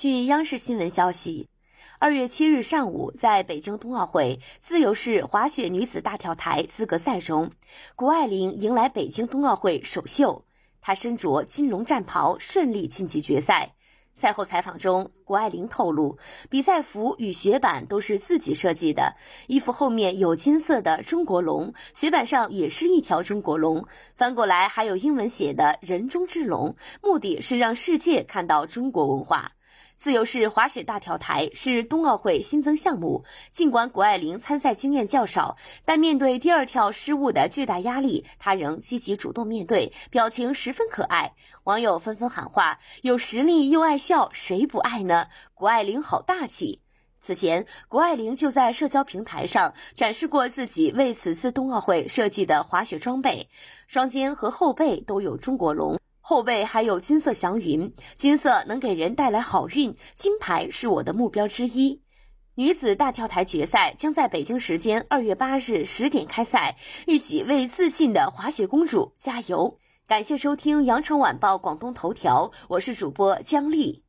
据央视新闻消息，二月七日上午，在北京冬奥会自由式滑雪女子大跳台资格赛中，谷爱凌迎来北京冬奥会首秀。她身着金龙战袍，顺利晋级决赛。赛后采访中，谷爱凌透露，比赛服与雪板都是自己设计的，衣服后面有金色的中国龙，雪板上也是一条中国龙，翻过来还有英文写的“人中之龙”，目的是让世界看到中国文化。自由式滑雪大跳台是冬奥会新增项目。尽管谷爱凌参赛经验较少，但面对第二跳失误的巨大压力，她仍积极主动面对，表情十分可爱。网友纷纷喊话：“有实力又爱笑，谁不爱呢？”谷爱凌好大气。此前，谷爱凌就在社交平台上展示过自己为此次冬奥会设计的滑雪装备，双肩和后背都有中国龙。后背还有金色祥云，金色能给人带来好运，金牌是我的目标之一。女子大跳台决赛将在北京时间二月八日十点开赛，一起为自信的滑雪公主加油！感谢收听羊城晚报广东头条，我是主播姜丽。